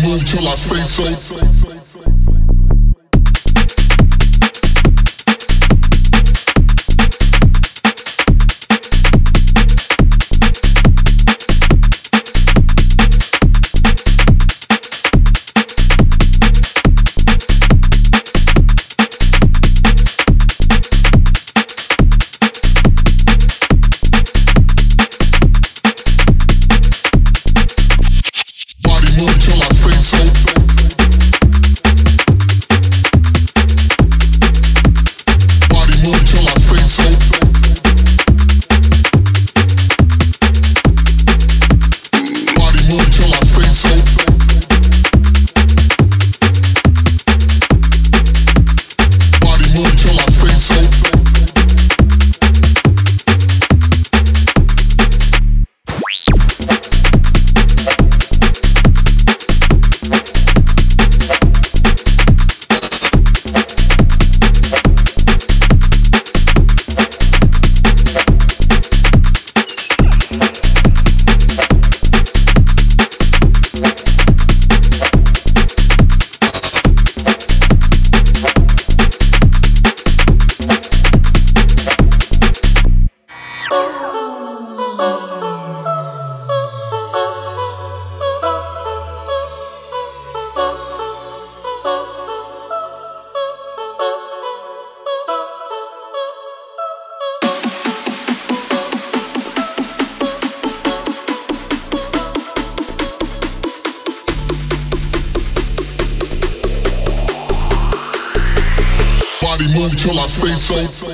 move till I say so. Till I say so.